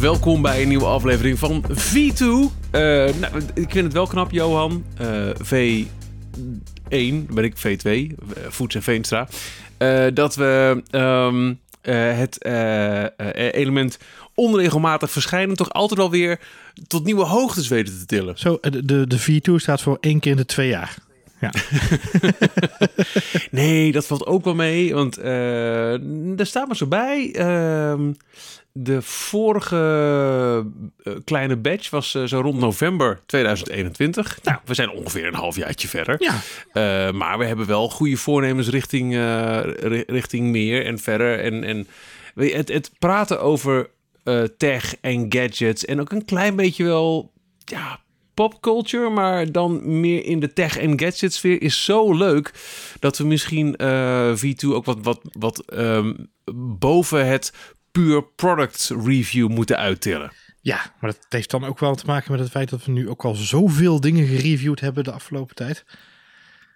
welkom bij een nieuwe aflevering van V2. Eh, nou, ik vind het wel knap, Johan. Eh, V1 ben ik, V2, uh, Voets en Veenstra. Eh, dat we ehm, eh, het eh, eh, element onregelmatig verschijnen toch altijd wel weer tot nieuwe hoogtes weten te tillen. Zo, de, de, de V2 staat voor één keer in de twee jaar. Ja. Nee, dat valt ook wel mee. Want eh, er staat maar zo bij. ehm, de vorige eh, kleine batch was eh, zo rond november 2021. Nou, we zijn ongeveer een halfjaartje verder. ja. Eh, maar we hebben wel goede voornemens richting, ri- richting meer en verder. En, en het, het praten over tech en gadgets en ook een klein beetje wel ja, popculture, maar dan meer in de tech en gadget sfeer is zo leuk dat we misschien eh, V2 ook wat, wat, wat ehm, boven het puur product review moeten uittillen. Ja, maar dat heeft dan ook wel te maken met het feit dat we nu ook al zoveel dingen gereviewd hebben de afgelopen tijd.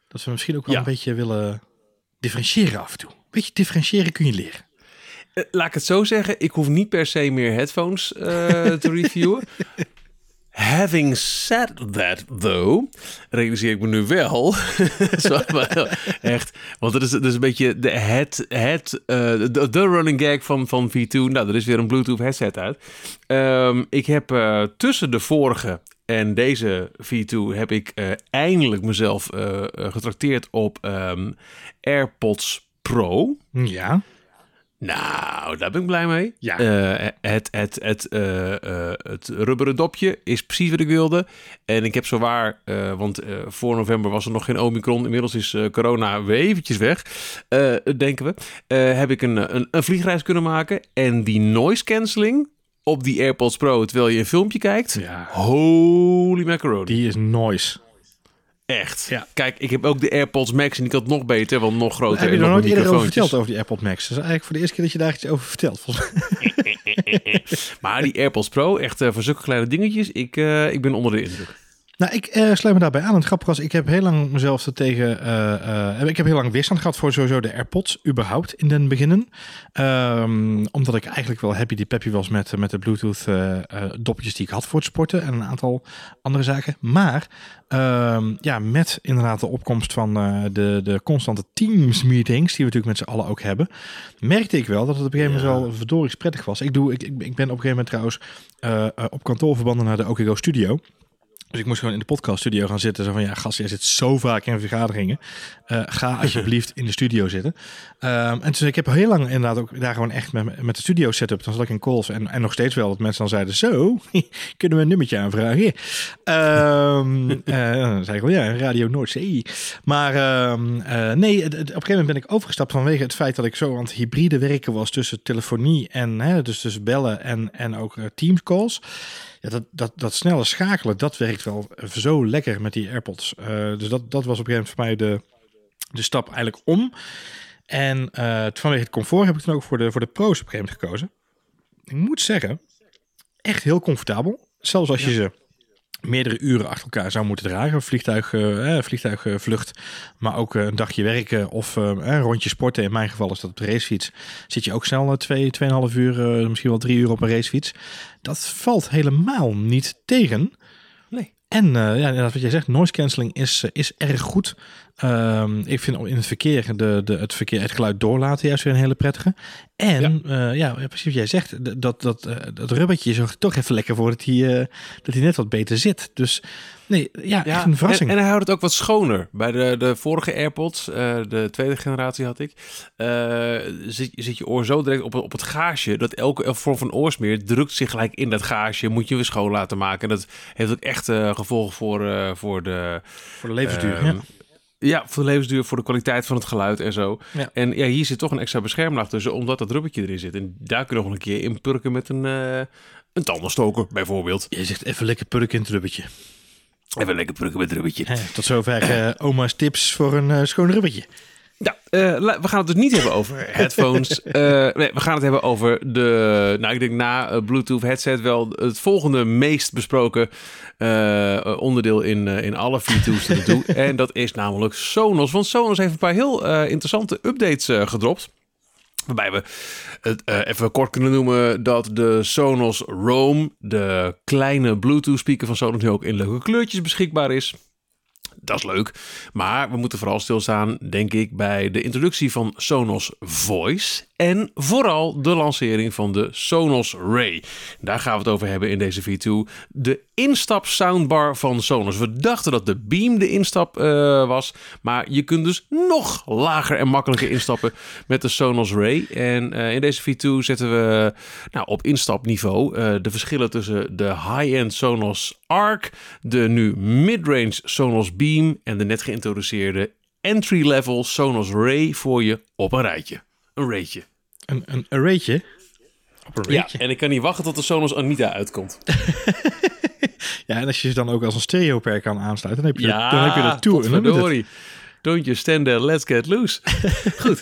Dat we misschien ook wel Ja. een beetje willen differentiëren af en toe. Beetje differentiëren kun je leren. Eh, Laat ik het zo zeggen, ik hoef niet per se meer headphones eh, te reviewen. Having said that, though, realiseer ik me nu wel. Echt, want het is, een beetje de, het, het, eh, de, running gag van, van V2. Nou, er is weer een Bluetooth headset uit. Ehm, ik heb eh, tussen de vorige en deze V2 heb ik eh, eindelijk mezelf getrakteerd op ehm, AirPods Pro. Ja. Nou, daar ben ik blij mee. Ja. Eh, het, het, het, eh, eh, het rubberen dopje is precies wat ik wilde. En ik heb zowaar, want voor november was er nog geen Omicron. Inmiddels is corona weer eventjes weg, denken we. Heb ik een, een, een vliegreis kunnen maken. En die noise cancelling op die AirPods Pro, terwijl je een filmpje kijkt. Ja. Holy macaroni. Die is noise. Echt. Ja. Kijk, ik heb ook de AirPods Max en die had nog beter, want nog groter. Heb je er nog nooit eerder over verteld over die AirPod Max? Dat is eigenlijk voor de eerste keer dat je daar iets over vertelt. Volgens mij. Maar die AirPods Pro, echt eh, voor zulke kleine dingetjes, ik, eh, ik ben onder de indruk. Nou, ik eh, sluit me daarbij aan. Het grappige was, ik heb heel lang mezelf er tegen... eh, eh, ik heb heel lang weerstand gehad voor sowieso de AirPods, überhaupt, in den beginnen. Ehm, omdat ik eigenlijk wel happy die peppy was met, met de Bluetooth dopjes die ik had voor het sporten. En een aantal andere zaken. Maar ehm, ja, met inderdaad de opkomst van de, de constante Teams meetings, die we natuurlijk met z'n allen ook hebben, merkte ik wel dat het op een gegeven moment wel verdorie prettig was. Ik, doe, ik, ik ben op een gegeven moment trouwens op kantoor verbonden naar de Okigo Studio. Dus ik moest gewoon in de podcaststudio gaan zitten. Zo van, ja, gast, jij zit zo vaak in vergaderingen. Eh, ga alsjeblieft in de studio zitten. Ehm, en dus ik heb heel lang inderdaad ook daar gewoon echt met, met de studio setup. Dan zat ik in calls en, en nog steeds wel dat mensen dan zeiden... Zo, kunnen we een nummertje aanvragen? Ehm eh, dan zei ik wel, ja, Radio Noordzee. Maar ehm, eh, nee, het- het- op een gegeven moment ben ik overgestapt vanwege het feit dat ik zo aan het hybride werken was tussen telefonie en hè, dus tussen bellen en, en ook Teams calls. Ja, dat, dat, dat snelle schakelen, dat werkt wel zo lekker met die AirPods. Eh, dus dat, dat was op een gegeven moment voor mij de, de stap eigenlijk om. En eh, vanwege het comfort heb ik dan ook voor de, voor de Pro's op een gegeven moment gekozen. Ik moet zeggen, echt heel comfortabel. Zelfs als je ze meerdere uren achter elkaar zou moeten dragen. Vliegtuig, eh, vliegtuigvlucht, maar ook eh, een dagje werken of eh, rondje sporten. In mijn geval is dat op de racefiets. Zit je ook snel twee, tweeënhalf uur, eh, misschien wel drie uur op een racefiets. Dat valt helemaal niet tegen. Nee. En ja, inderdaad, wat jij zegt, noise cancelling is, is erg goed. Ehm, ik vind in het verkeer, de, de, het verkeer, het geluid doorlaten juist weer een hele prettige. En ja, ja precies wat jij zegt, dat, dat, eh, dat rubbertje zorgt toch even lekker voor dat hij, eh, dat hij net wat beter zit. Dus nee, ja, echt een verrassing. En, en hij houdt het ook wat schoner. Bij de, de vorige AirPods, eh, de tweede generatie had ik, eh, zit, zit je oor zo direct op, op het gaasje dat elke vorm van oorsmeer drukt zich gelijk in dat gaasje. Moet je weer schoon laten maken. En dat heeft ook echt eh, gevolgen voor, eh, voor de... voor de levensduur. ehm, ja. Ja, voor de levensduur, voor de kwaliteit van het geluid en zo. Ja. En ja, hier zit toch een extra beschermlaag tussen, omdat dat rubbertje erin zit. En daar kun je nog een keer in purken met een, eh een tandenstoker, bijvoorbeeld. Je zegt even lekker purk in het rubbertje. Even lekker purken met het rubbertje. Tot zover eh, oma's tips voor een eh, schoon rubbertje. Ja, la- we gaan het dus niet hebben over headphones. Eh, nee, we gaan het hebben over de, nou ik denk na eh, Bluetooth headset wel het volgende meest besproken onderdeel in, in alle V2's tot nu toe. en dat is namelijk Sonos. Want Sonos heeft een paar heel interessante updates gedropt. Waarbij we het uh, even kort kunnen noemen dat de Sonos Roam, de kleine Bluetooth speaker van Sonos, nu ook in leuke kleurtjes beschikbaar is. Dat is leuk. Maar we moeten vooral stilstaan, denk ik, bij de introductie van Sonos Voice. En vooral de lancering van de Sonos Ray. Daar gaan we het over hebben in deze V2. De instap soundbar van Sonos. We dachten dat de Beam de instap uh, was. Maar je kunt dus nog lager en makkelijker instappen met de Sonos Ray. En uh, in deze V2 zetten we nou, op instapniveau uh, de verschillen tussen de high-end Sonos Arc, de nu mid-range Sonos Beam en de net geïntroduceerde entry-level Sonos Ray voor je op een rijtje. Een raytje. Een, een arraytje? Op een? Ja, en ik kan niet wachten tot de Sonos Anita uitkomt. ja, en als je ze dan ook als een stereo per kan aansluiten, dan heb je, ja, dan heb je de tour. Don't you stand there, let's get loose. Goed.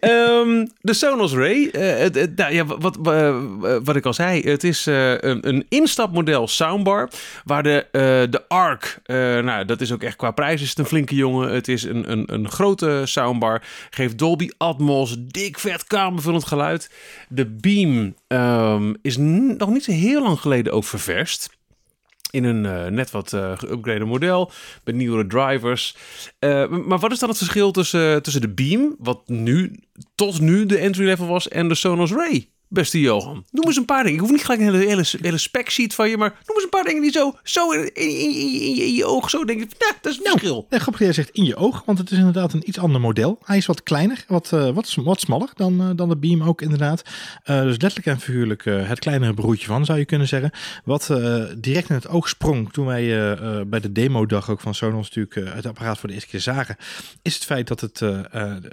Um, de Sonos Ray. Het, nou, ja, wat, uh, wat ik al zei, het is uh, een, een, instapmodel soundbar. Waar de, de ARC, nou dat is ook echt qua prijs is het een flinke jongen. Het is een, een, een grote soundbar. Geeft Dolby Atmos, dik vet kamervullend geluid. De Beam um, is nog niet zo heel lang geleden ook ververst in een uh, net wat uh, model met nieuwere drivers. Uh, maar wat is dan het verschil tussen, tussen de Beam, wat nu tot nu de entry level was, en de Sonos Ray? Beste Johan. Noem eens een paar dingen. Ik hoef niet gelijk een hele, hele, hele spec sheet van je, maar noem eens een paar dingen die zo, zo in, in, in, in je oog zo denk ik, nou, dat is een nou, verschil. Nee, grappig jij zegt in je oog, want het is inderdaad een iets ander model. Hij is wat kleiner, wat, uh, wat, wat smaller dan, uh, dan de Beam ook inderdaad. Uh, dus letterlijk en figuurlijk het kleinere broertje van, zou je kunnen zeggen. Wat direct in het oog sprong toen wij bij de demo-dag ook van Sonos natuurlijk het apparaat voor de eerste keer zagen, is het feit dat het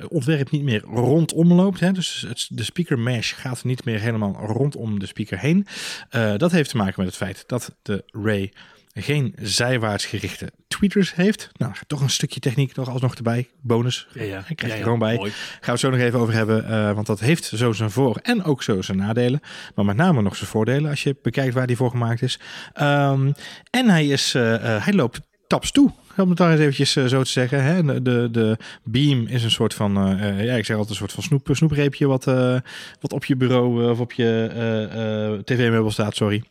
ontwerp niet meer rondom loopt. Hè? Dus het, de speaker mesh gaat niet meer helemaal rondom de speaker heen. Uh, dat heeft te maken met het feit dat de Ray geen zijwaarts gerichte tweeters heeft. Nou, toch een stukje techniek nog alsnog erbij. Bonus. Ja, ja. Ik krijg ja, er gewoon bij. Mooi. Gaan we het zo nog even over hebben. Uh, want dat heeft zo zijn voor- en ook zo zijn nadelen. Maar met name nog zijn voordelen als je bekijkt waar die voor gemaakt is. Um, en hij, is, uh, hij loopt taps toe om het daar eens eventjes uh, zo te zeggen. Hè? De, de Beam is een soort van, uh, ja, ik zeg altijd een soort van snoep, snoepreepje wat, uh, wat op je bureau of op je tv-meubel staat, sorry.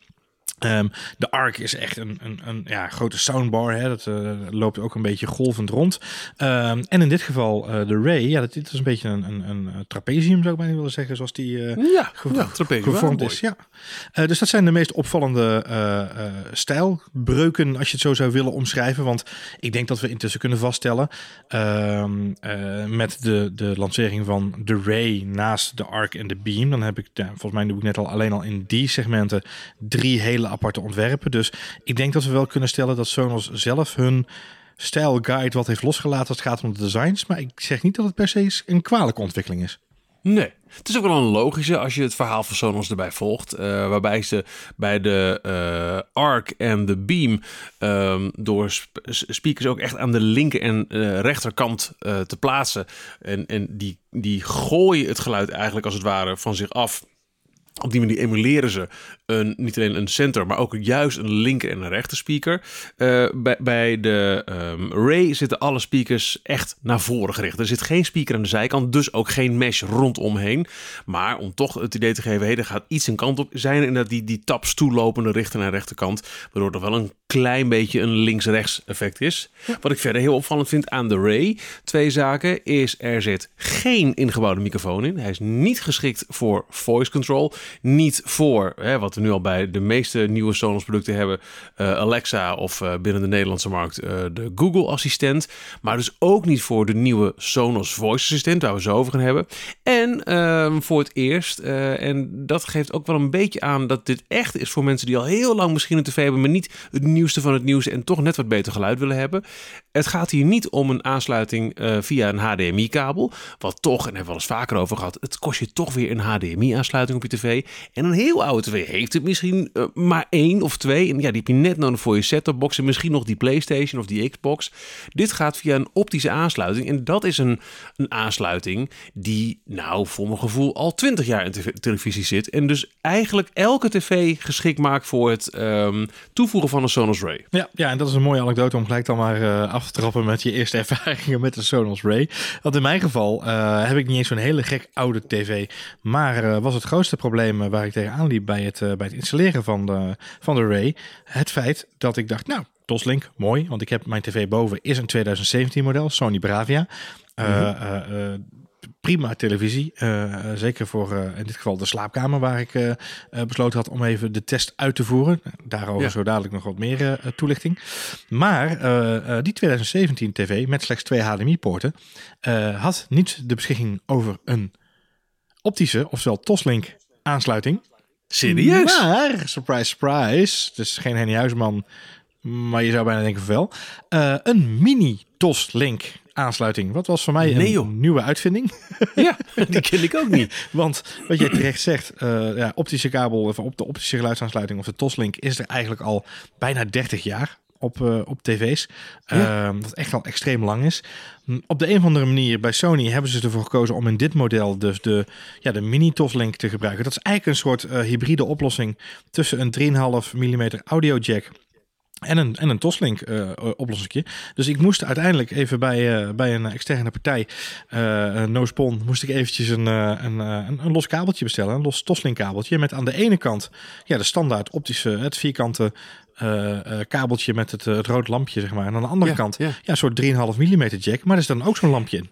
Um, de Arc is echt een, een, een ja, grote soundbar. Hè? Dat uh, loopt ook een beetje golvend rond. Um, en in dit geval uh, de Ray. Ja, dat, dit is een beetje een, een, een trapezium, zou ik bijna willen zeggen. Zoals die uh, ja, ge ja, gevormd is. Ja. dus dat zijn de meest opvallende stijlbreuken, als je het zo zou willen omschrijven. Want ik denk dat we intussen kunnen vaststellen... Ehm, met de, de lancering van de Ray naast de Arc en de Beam... dan heb ik, ja, volgens mij doe ik net al alleen al in die segmenten... drie hele aparte ontwerpen. Dus ik denk dat we wel kunnen stellen dat Sonos zelf hun stijlguide wat heeft losgelaten als het gaat om de designs. Maar ik zeg niet dat het per se een kwalijke ontwikkeling is. Nee, het is ook wel een logische als je het verhaal van Sonos erbij volgt. Uh, waarbij ze bij de uh, Arc en de Beam um, door sp speakers ook echt aan de linker en uh, rechterkant te plaatsen. En, en die, die gooien het geluid eigenlijk als het ware van zich af op die manier emuleren ze een, niet alleen een center, maar ook juist een linker en een rechter speaker. Uh, bij, bij de um, Ray zitten alle speakers echt naar voren gericht. Er zit geen speaker aan de zijkant, dus ook geen mesh rondomheen. Maar om toch het idee te geven, hey, er gaat iets een kant op, zijn er inderdaad die, die taps toelopende rechter en rechterkant, waardoor er wel een klein beetje een links-rechts effect is. Wat ik verder heel opvallend vind aan de Ray, twee zaken, is er zit geen ingebouwde microfoon in. Hij is niet geschikt voor voice control, niet voor hè, wat nu al bij de meeste nieuwe Sonos producten hebben, uh, Alexa of uh, binnen de Nederlandse markt uh, de Google Assistent, maar dus ook niet voor de nieuwe Sonos Voice Assistent waar we zo over gaan hebben. En ehm, voor het eerst, en dat geeft ook wel een beetje aan dat dit echt is voor mensen die al heel lang misschien een tv hebben, maar niet het nieuwste van het nieuws en toch net wat beter geluid willen hebben. Het gaat hier niet om een aansluiting via een HDMI-kabel, wat toch, en hebben we al eens vaker over gehad, het kost je toch weer een HDMI-aansluiting op je tv. En een heel oude tv heeft misschien uh, maar één of twee. En ja, die heb je net nodig voor je set-top-box en misschien nog die PlayStation of die Xbox. Dit gaat via een optische aansluiting. En dat is een, een aansluiting die, nou, voor mijn gevoel al 20 jaar in te televisie zit. En dus eigenlijk elke tv geschikt maakt voor het um, toevoegen van een Sonos Ray. Ja, ja, en dat is een mooie anekdote om gelijk dan maar uh, af te trappen met je eerste ervaringen met de Sonos Ray. Want in mijn geval uh, heb ik niet eens zo'n hele gek oude tv. Maar was het grootste probleem waar ik tegenaan liep bij het, bij het installeren van de, van de Ray. Het feit dat ik dacht, nou, Toslink, mooi. Want ik heb mijn tv boven is een 2017 model, Sony Bravia. Mm -hmm prima televisie. Uh, zeker voor uh, in dit geval de slaapkamer waar ik uh, besloten had om even de test uit te voeren. Daarover ja. zo dadelijk nog wat meer toelichting. Maar die 2017 TV met slechts twee HDMI-poorten had niet de beschikking over een optische, oftewel Toslink aansluiting. Serieus? Maar, surprise, surprise. Dus geen Henny Huisman, maar je zou bijna denken van wel. een mini Toslink aansluiting. Wat was voor mij een nee, nieuwe uitvinding. Ja, die ken ik ook niet. Want wat jij terecht zegt, uh, ja, optische kabel of op de optische geluidsaansluiting of de Toslink is er eigenlijk al bijna 30 jaar op, uh, op tv's. Ja. Uh, wat echt al extreem lang is. Op de een of andere manier bij Sony hebben ze ervoor gekozen om in dit model dus de, ja, de mini Toslink te gebruiken. Dat is eigenlijk een soort uh, hybride oplossing tussen een 3,5 mm audio jack en een, en een Toslink uh, oplossing. Dus ik moest uiteindelijk even bij, uh, bij een externe partij, uh, No Spon, moest ik eventjes een, een, een, een, los kabeltje bestellen. Een los Toslink kabeltje. Met aan de ene kant ja, de standaard optische, het vierkante kabeltje met het, het rood lampje, zeg maar. En aan de andere kant ja. ja een soort 3,5 mm jack. Maar er is dan ook zo'n lampje in.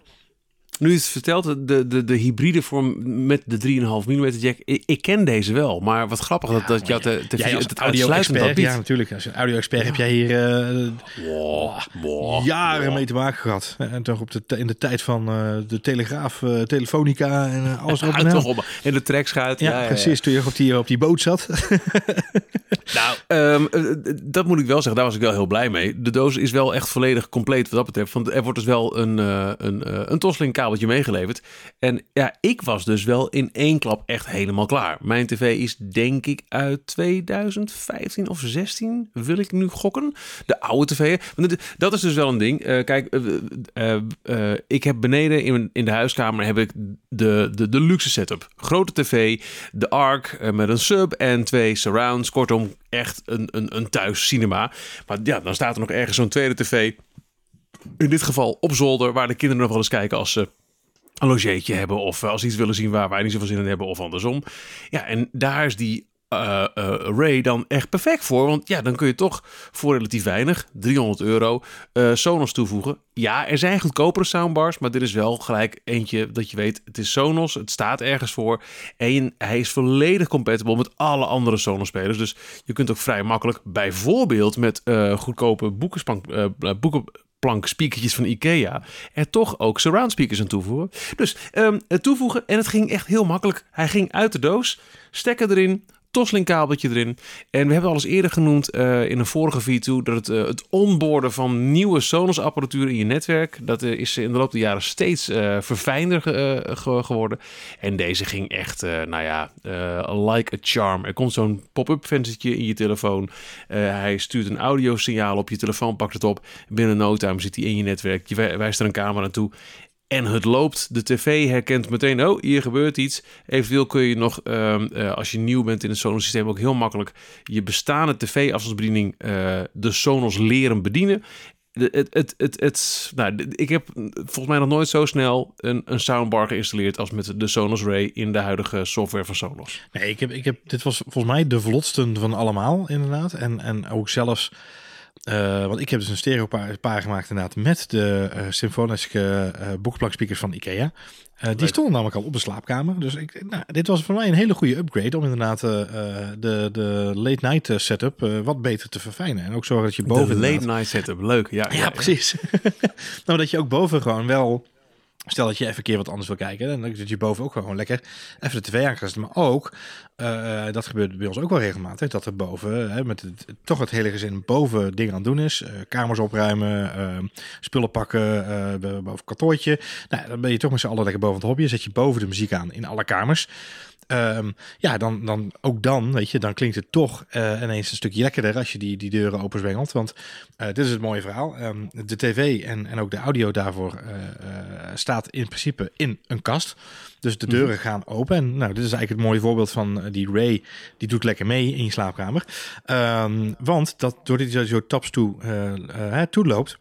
Nu is het verteld, de, de, de hybride vorm met de 3,5 mm jack. Ik, ik, ken deze wel, maar wat grappig ja, dat, dat te, te, ja, het audio-expert, ja natuurlijk. Als audio-expert ja. heb jij hier uh, wow, wow, jaren wow. mee te maken gehad. En toch op de, in de tijd van uh, de Telegraaf, uh, Telefonica en alles erop en in de trekschuit. Ja, ja precies. Toen je op die, op die boot zat. nou, um, dat moet ik wel zeggen. Daar was ik wel heel blij mee. De doos is wel echt volledig compleet wat dat betreft. Er wordt dus wel een, een, een Toslink kabeltje meegeleverd. En ja, ik was dus wel in één klap echt helemaal klaar. Mijn tv is denk ik uit 2015 of 16, wil ik nu gokken. De oude tv. Dat is dus wel een ding. Uh, kijk, uh, uh, ik heb beneden in, in de huiskamer heb ik de, de, de luxe setup. Grote tv, de ARC met een sub en twee surrounds. Kortom, echt een, een, een thuis cinema. Maar ja, dan staat er nog ergens zo'n tweede tv in dit geval op zolder, waar de kinderen nog wel eens kijken als ze een logeetje hebben of als ze iets willen zien waar wij niet zoveel zin in hebben of andersom. Ja, en daar is die uh, uh, Ray dan echt perfect voor. Want ja, dan kun je toch voor relatief weinig, 300 euro, uh, Sonos toevoegen. Ja, er zijn goedkopere soundbars, maar dit is wel gelijk eentje dat je weet, het is Sonos, het staat ergens voor. En hij is volledig compatible met alle andere Sonos spelers. Dus je kunt ook vrij makkelijk, bijvoorbeeld met goedkope boekenspank, boeken van Ikea er toch ook surround speakers aan toevoegen. Dus um, het toevoegen en het ging echt heel makkelijk. Hij ging uit de doos, stekker erin, Toslink kabeltje erin. En we hebben al eens eerder genoemd uh, in een vorige video dat het, uh, het onboarden van nieuwe Sonos apparatuur in je netwerk, dat uh, is in de loop der jaren steeds verfijnder ge geworden. En deze ging echt, nou ja, like a charm. Er komt zo'n pop-up venstertje in je telefoon. hij stuurt een audiosignaal op je telefoon, pakt het op. Binnen no time zit hij in je netwerk. Je wijst er een camera naartoe. En het loopt. De tv herkent meteen, oh, hier gebeurt iets. Eventueel kun je nog, um, uh, als je nieuw bent in het Sonos systeem, ook heel makkelijk je bestaande tv-afstandsbediening, uh, de Sonos leren bedienen. Het, het, het, het, nou, ik heb volgens mij nog nooit zo snel een, een soundbar geïnstalleerd als met de Sonos Ray in de huidige software van Sonos. Nee, ik heb, ik heb, dit was volgens mij de vlotste van allemaal, inderdaad. En, en ook zelfs uh, want ik heb dus een stereo paar gemaakt inderdaad met de uh, symfonische uh, boekplanksprekers van Ikea. die stonden namelijk al op de slaapkamer. Dus ik, nou, dit was voor mij een hele goede upgrade om inderdaad de, de late night setup wat beter te verfijnen. En ook zorgen dat je boven... De late night setup, leuk. Ja, ja, ja precies. nou, dat je ook boven gewoon wel Stel dat je even een keer wat anders wil kijken, dan dat je boven ook gewoon lekker even de tv aan Maar ook, uh, dat gebeurt bij ons ook wel regelmatig, dat er boven, hè, met het, toch het hele gezin boven dingen aan het doen is. Uh, kamers opruimen, uh, spullen pakken, boven kantoortje. Nou, dan ben je toch met z'n allen lekker boven het hobby. Zet je boven de muziek aan in alle kamers. Ehm, ja, dan, dan ook dan, weet je, dan klinkt het toch uh, ineens een stukje lekkerder als je die, die deuren openzwengelt. Want uh, dit is het mooie verhaal. Um, de tv en, en ook de audio daarvoor uh, staat in principe in een kast. Dus de deuren gaan open. En nou, dit is eigenlijk het mooie voorbeeld van die Ray. Die doet lekker mee in je slaapkamer. Um, want dat, doordat hij zo taps toe, toe loopt.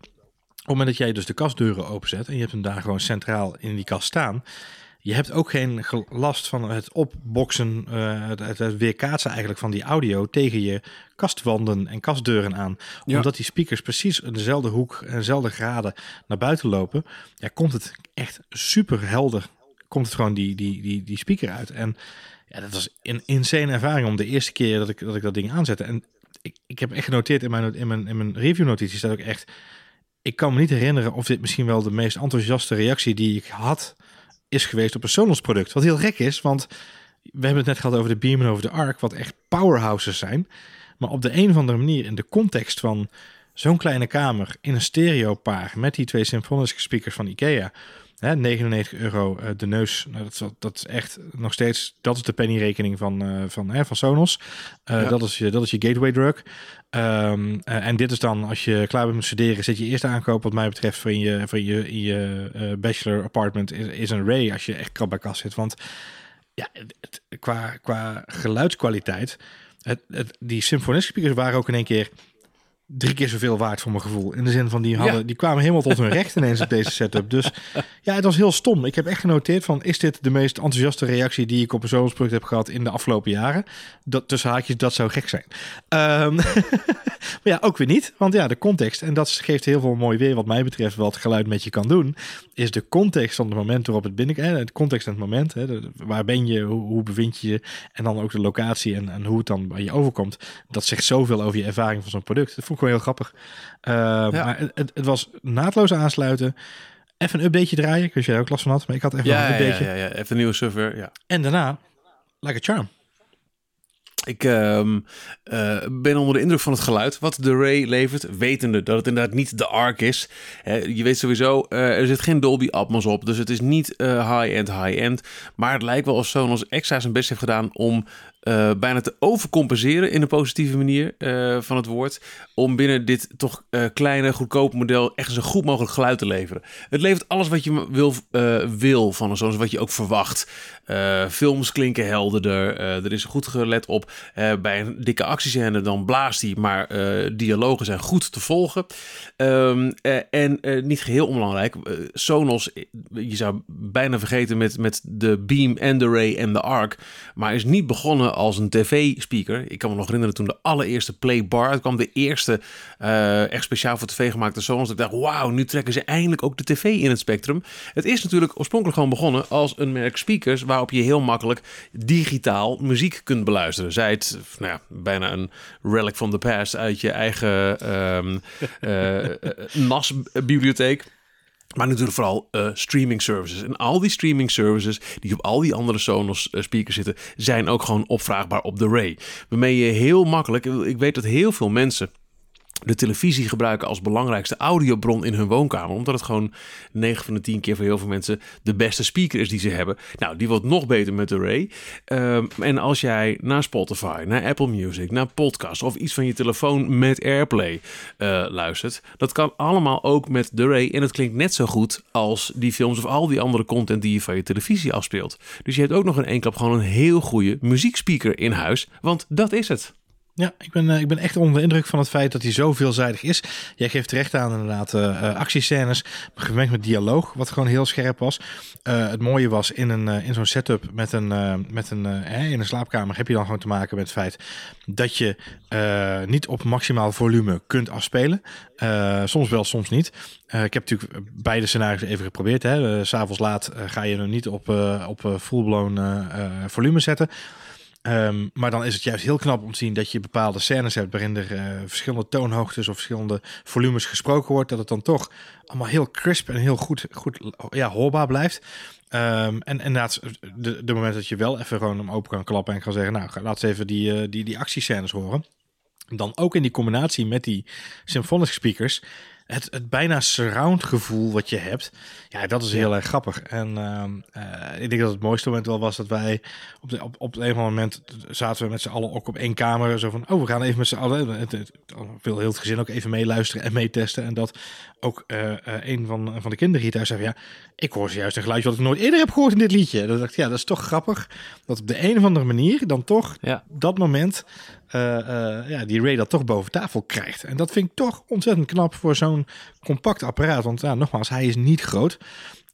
Op het moment dat jij dus de kastdeuren openzet en je hebt hem daar gewoon centraal in die kast staan, je hebt ook geen last van het opboksen, uh, het, het, weerkaatsen eigenlijk van die audio tegen je kastwanden en kastdeuren aan. Omdat die speakers precies in dezelfde hoek en dezelfde graden naar buiten lopen, ja, komt het echt super helder. Komt het gewoon die, die, die, die speaker uit. En ja, dat was een insane ervaring om de eerste keer dat ik dat, ik dat ding aanzette. En ik, ik heb echt genoteerd in mijn, in mijn, in mijn review notities dat ik echt... Ik kan me niet herinneren of dit misschien wel de meest enthousiaste reactie die ik had is geweest op een Sonos product. Wat heel gek is, want we hebben het net gehad over de Beam en over de Arc, wat echt powerhouses zijn. Maar op de een of andere manier in de context van zo'n kleine kamer in een stereopaar met die twee symfonische speakers van Ikea. Hè, 99 euro uh, de neus. Nou, dat, is, dat is echt nog steeds. Dat is de pennyrekening van, uh, van, hè, van Sonos. Uh, ja. dat, is je, dat is je gateway drug. Um, en dit is dan, als je klaar bent met studeren, zit je eerste aankoop, wat mij betreft, voor in je, voor je, in je bachelor apartment, is, is een Ray als je echt krap bij kast zit. Want ja, het, qua, qua geluidskwaliteit, het, het, die symfonische speakers waren ook in één keer drie keer zoveel waard voor mijn gevoel. In de zin van die hadden, ja. die kwamen helemaal tot hun recht ineens op deze setup. Dus ja, het was heel stom. Ik heb echt genoteerd van, is dit de meest enthousiaste reactie die ik op een zoonsproduct heb gehad in de afgelopen jaren? Dat tussen haakjes, dat zou gek zijn. Um, maar ja, ook weer niet. Want ja, de context, en dat geeft heel veel mooi weer wat mij betreft, wat geluid met je kan doen, is de context van het moment waarop het binnen... Hè, het context en het moment, hè, de, waar ben je, hoe, hoe, bevind je je, en dan ook de locatie en, en hoe het dan bij je overkomt. Dat zegt zoveel over je ervaring van zo'n product. Dat vond ik gewoon heel grappig. Uh, ja. Maar het, het, was naadloos aansluiten. Even een updateje draaien. Ik wist jij ook last van had, maar ik had even ja, een updateje. Ja, ja, ja, even een nieuwe server, ja. En daarna, like a charm. Ik um, uh, ben onder de indruk van het geluid wat de Ray levert, wetende dat het inderdaad niet de Arc is. He, je weet sowieso, uh, er zit geen Dolby Atmos op, dus het is niet uh, high-end, high-end. Maar het lijkt wel of Sonos extra zijn best heeft gedaan om uh, bijna te overcompenseren in een positieve manier uh, van het woord. Om binnen dit toch uh, kleine, goedkope model echt zo goed mogelijk geluid te leveren. Het levert alles wat je wil, wil van een Sonos, wat je ook verwacht. films klinken helderder. er is goed gelet op bij een dikke actiescène, dan blaast hij. Maar dialogen zijn goed te volgen. Um, en niet geheel onbelangrijk, Sonos, je zou bijna vergeten met, met de Beam en de Ray en de Arc. Maar is niet begonnen als een tv-speaker. Ik kan me nog herinneren toen de allereerste Playbar kwam, de eerste uh, echt speciaal voor tv gemaakte Sonos. Ik dacht, wauw, nu trekken ze eindelijk ook de tv in het spectrum. Het is natuurlijk oorspronkelijk gewoon begonnen als een merk speakers waarop je heel makkelijk digitaal muziek kunt beluisteren. Zij het, nou ja, bijna een relic from the past uit je eigen uh, NAS-bibliotheek. Maar natuurlijk vooral uh, streaming services. En al die streaming services die op al die andere Sonos uh, speakers zitten, zijn ook gewoon opvraagbaar op de Ray. Waarmee je heel makkelijk, ik weet dat heel veel mensen de televisie gebruiken als belangrijkste audiobron in hun woonkamer. Omdat het gewoon 9 van de 10 keer voor heel veel mensen de beste speaker is die ze hebben. Nou, die wordt nog beter met de Ray. Um, en als jij naar Spotify, naar Apple Music, naar podcast of iets van je telefoon met AirPlay uh, luistert, dat kan allemaal ook met de Ray. En het klinkt net zo goed als die films of al die andere content die je van je televisie afspeelt. Dus je hebt ook nog in één klap gewoon een heel goede muziekspeaker in huis. Want dat is het. Ja, ik ben, uh, ik ben echt onder de indruk van het feit dat hij zo veelzijdig is. Jij geeft terecht aan inderdaad uh, actiescènes, gemengd met dialoog, wat gewoon heel scherp was. Het mooie was in, een, in zo'n setup met een, met een, in een slaapkamer heb je dan gewoon te maken met het feit dat je niet op maximaal volume kunt afspelen. soms wel, soms niet. ik heb natuurlijk beide scenario's even geprobeerd. Hè. S S'avonds laat ga je er niet op, op full-blown volume zetten. Um, maar dan is het juist heel knap om te zien dat je bepaalde scènes hebt waarin er uh, verschillende toonhoogtes of verschillende volumes gesproken wordt. Dat het dan toch allemaal heel crisp en heel goed, goed ja, hoorbaar blijft. Um, en inderdaad, de, moment dat je wel even gewoon hem open kan klappen en kan zeggen, nou, laat eens even die, uh, die, die actiescènes horen. Dan ook in die combinatie met die symphonic speakers het, het bijna surround gevoel wat je hebt, ja, dat is heel erg grappig. En ehm, eh, ik denk dat het mooiste moment wel was dat wij op, de, op, op een of ander moment zaten we met z'n allen ook op één kamer. Zo van, oh, we gaan even met z'n allen, het, het, wil heel het gezin ook even meeluisteren en meetesten. En dat ook uh, een van, van de kinderen hier thuis zei, ja, ik hoor juist een geluidje wat ik nooit eerder heb gehoord in dit liedje. Dan dacht ik, ja, dat is toch grappig dat op de een of andere manier dan toch ja. dat moment ja, die Ray dat toch boven tafel krijgt. En dat vind ik toch ontzettend knap voor zo'n compact apparaat. Want ja, nogmaals, hij is niet groot.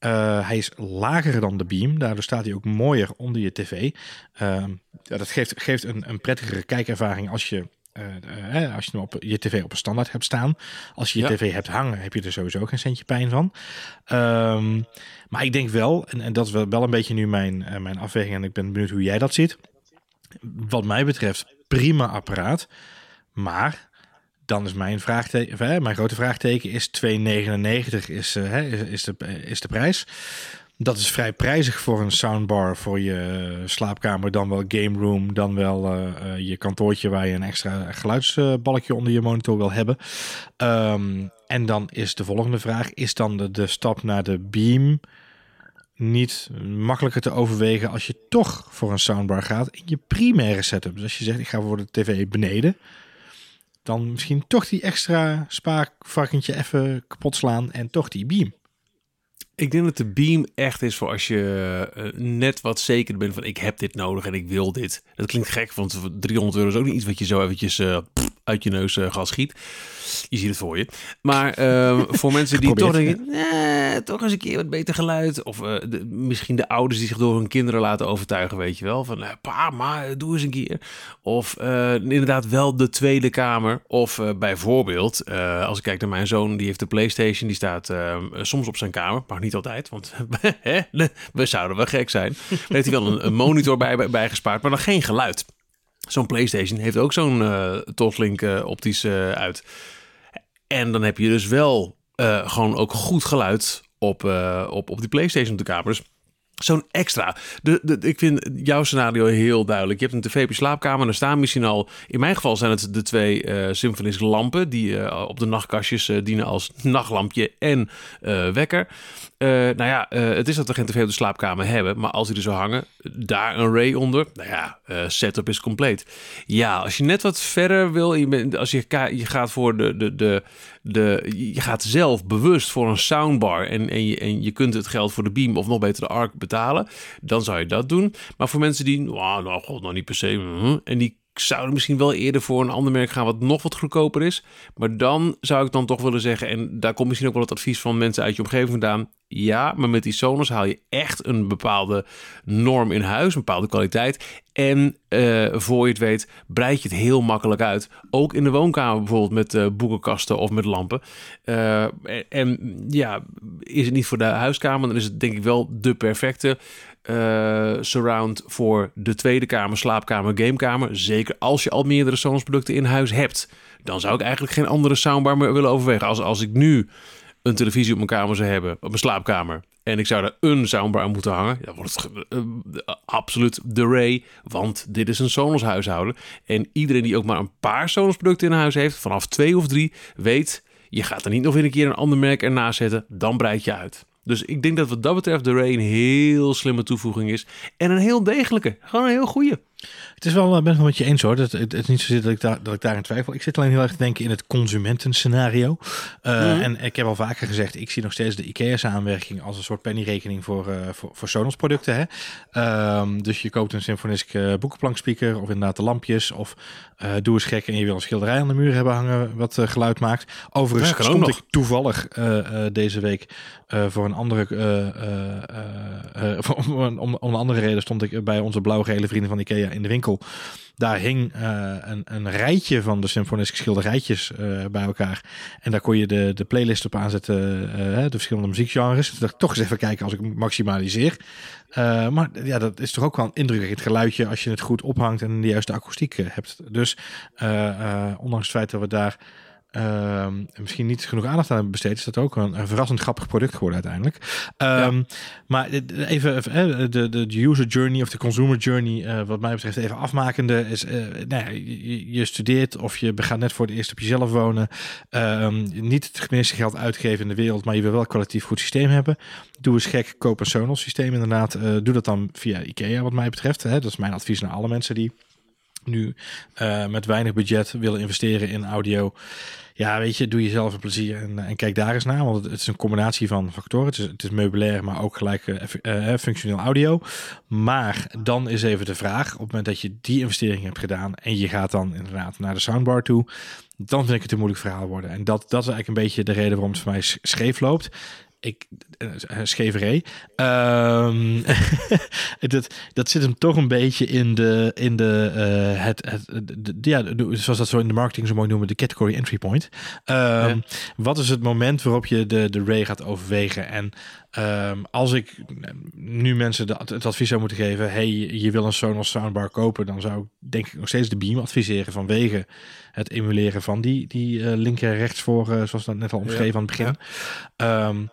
Uh, hij is lager dan de beam, daardoor staat hij ook mooier onder je tv. Uh, ja, dat geeft, geeft een, een prettigere kijkervaring als je, uh, als je hem op je tv op een standaard hebt staan. Als je je tv hebt hangen, heb je er sowieso geen centje pijn van. Um, maar ik denk wel, en, en dat is wel een beetje nu mijn, mijn afweging, en ik ben benieuwd hoe jij dat ziet. Wat mij betreft, prima apparaat. Maar dan is mijn vraagteken, mijn grote vraagteken is 2,99 is, uh, is, is, de, is de prijs. Dat is vrij prijzig voor een soundbar voor je slaapkamer, dan wel game room, dan wel uh, je kantoortje waar je een extra geluidsbalkje onder je monitor wil hebben. Um, en dan is de volgende vraag: is dan de, de stap naar de Beam niet makkelijker te overwegen als je toch voor een soundbar gaat in je primaire setup? Dus als je zegt: ik ga voor de tv beneden dan misschien toch die extra spaakvarkentje even kapot slaan en toch die beam. Ik denk dat de beam echt is voor als je uh, net wat zeker bent van ik heb dit nodig en ik wil dit. Dat klinkt gek, want 300 euro is ook niet iets wat je zo eventjes uh, uit je neus uh, gas schiet. Je ziet het voor je. Maar ehm, voor mensen die toch denken, nee, toch eens een keer wat beter geluid. Of de, misschien de ouders die zich door hun kinderen laten overtuigen, weet je wel. Van, pa, maar doe eens een keer. Of inderdaad wel de Tweede Kamer. Of bijvoorbeeld, als ik kijk naar mijn zoon, die heeft de Playstation. Die staat ehm, soms op zijn kamer, maar niet altijd. Want we zouden wel gek zijn. Maar heeft hij wel een, monitor bij, bijgespaard, maar dan geen geluid. Zo'n PlayStation heeft ook zo'n uh, Toslink uh, optisch uh, uit. En dan heb je dus wel gewoon ook goed geluid op, op, op die PlayStation op de kamer. Zo'n extra. De, de, ik vind jouw scenario heel duidelijk. Je hebt een tv op je slaapkamer. Er staan misschien al... In mijn geval zijn het de twee uh, Symphonisk lampen... die uh, op de nachtkastjes uh, dienen als nachtlampje en wekker. nou ja, het is dat we geen tv op de slaapkamer hebben... maar als die er zo hangen, daar een ray onder... nou ja, setup is compleet. Ja, als je net wat verder wil... als je, je gaat voor de, de, de de, je gaat zelf bewust voor een soundbar en, en, je, kunt het geld voor de beam of nog beter de ARC betalen, dan zou je dat doen. Maar voor mensen die, nou god, nog niet per se, hm, en die zouden misschien wel eerder voor een ander merk gaan wat nog wat goedkoper is. Maar dan zou ik dan toch willen zeggen, en daar komt misschien ook wel het advies van mensen uit je omgeving vandaan. Ja, maar met die Sonos haal je echt een bepaalde norm in huis, een bepaalde kwaliteit. En uh, voor je het weet, breid je het heel makkelijk uit. Ook in de woonkamer bijvoorbeeld met uh, boekenkasten of met lampen. Uh, en ja, is het niet voor de huiskamer, dan is het denk ik wel de perfecte surround voor de tweede kamer, slaapkamer, gamekamer. Zeker als je al meerdere Sonos producten in huis hebt. Dan zou ik eigenlijk geen andere soundbar meer willen overwegen. Als, als ik nu een televisie op mijn kamer zou hebben, op mijn slaapkamer, en ik zou daar een soundbar aan moeten hangen, dan wordt het uh, absoluut de Ray, want dit is een Sonos huishouden. En iedereen die ook maar een paar Sonos producten in huis heeft, vanaf twee of drie, weet, je gaat er niet nog weer een keer een ander merk ernaast zetten, dan breid je uit. Dus ik denk dat wat dat betreft de Ray een heel slimme toevoeging is. En een heel degelijke. Gewoon een heel goede. Het is wel, eh, ben het met je eens hoor. Het, het, is niet zozeer dat ik, daar, dat ik daarin twijfel. Ik zit alleen heel erg te denken in het consumentenscenario. Uh, En ik heb al vaker gezegd, ik zie nog steeds de IKEA-samenwerking als een soort pennyrekening voor, uh, voor, voor Sonos producten. Hè? Um, dus je koopt een Symfonisk uh, boekenplankspeaker of inderdaad de lampjes. Of doe eens gek en je wil een schilderij aan de muur hebben hangen wat geluid maakt. Overigens ja, stond ik toevallig deze week voor een andere, om, om, om, een andere reden stond ik bij onze blauw-gele vrienden van IKEA in de winkel. Daar hing uh, een, een rijtje van de symfonische schilderijtjes uh, bij elkaar. En daar kon je de, de playlist op aanzetten, uh, de verschillende muziekgenres. Dus dacht toch eens even kijken als ik maximaliseer. maar ja, dat is toch ook wel een indrukwekkend geluidje als je het goed ophangt en de juiste akoestiek hebt. Dus ondanks het feit dat we daar ehm, misschien niet genoeg aandacht aan besteed, is dat ook een, een verrassend grappig product geworden uiteindelijk. Ehm, maar even de, de, de user journey of de consumer journey, uh, wat mij betreft, even afmakende, is uh, nou ja, je, je, studeert of je gaat net voor het eerst op jezelf wonen. Um, niet het meeste geld uitgeven in de wereld, maar je wil wel een kwalitatief goed systeem hebben. Doe eens gek, koop een Sonos systeem inderdaad. Uh, doe dat dan via IKEA wat mij betreft. Hè. Dat is mijn advies naar alle mensen die nu uh, met weinig budget willen investeren in audio. Ja, weet je, doe jezelf een plezier en, en kijk daar eens naar. Want het, is een combinatie van factoren. Het is, het is meubilair, maar ook gelijk uh, functioneel audio. Maar dan is even de vraag, op het moment dat je die investering hebt gedaan en je gaat dan inderdaad naar de soundbar toe, dan vind ik het een moeilijk verhaal worden. En dat, dat is eigenlijk een beetje de reden waarom het voor mij scheef loopt ik, uh, scheverij. Um, dat, dat zit hem toch een beetje in de, in de, uh, het, het de, ja, zoals dat zo in de marketing zo mooi noemen, de category entry point. Um, ja. Wat is het moment waarop je de, de Ray gaat overwegen? En um, als ik nu mensen de, het advies zou moeten geven, hey, je wil een Sonos soundbar kopen, dan zou ik denk ik nog steeds de Beam adviseren vanwege het emuleren van die, die uh, linker rechts voor, uh, zoals dat net al omschreven ja. aan het begin. Ja. Um,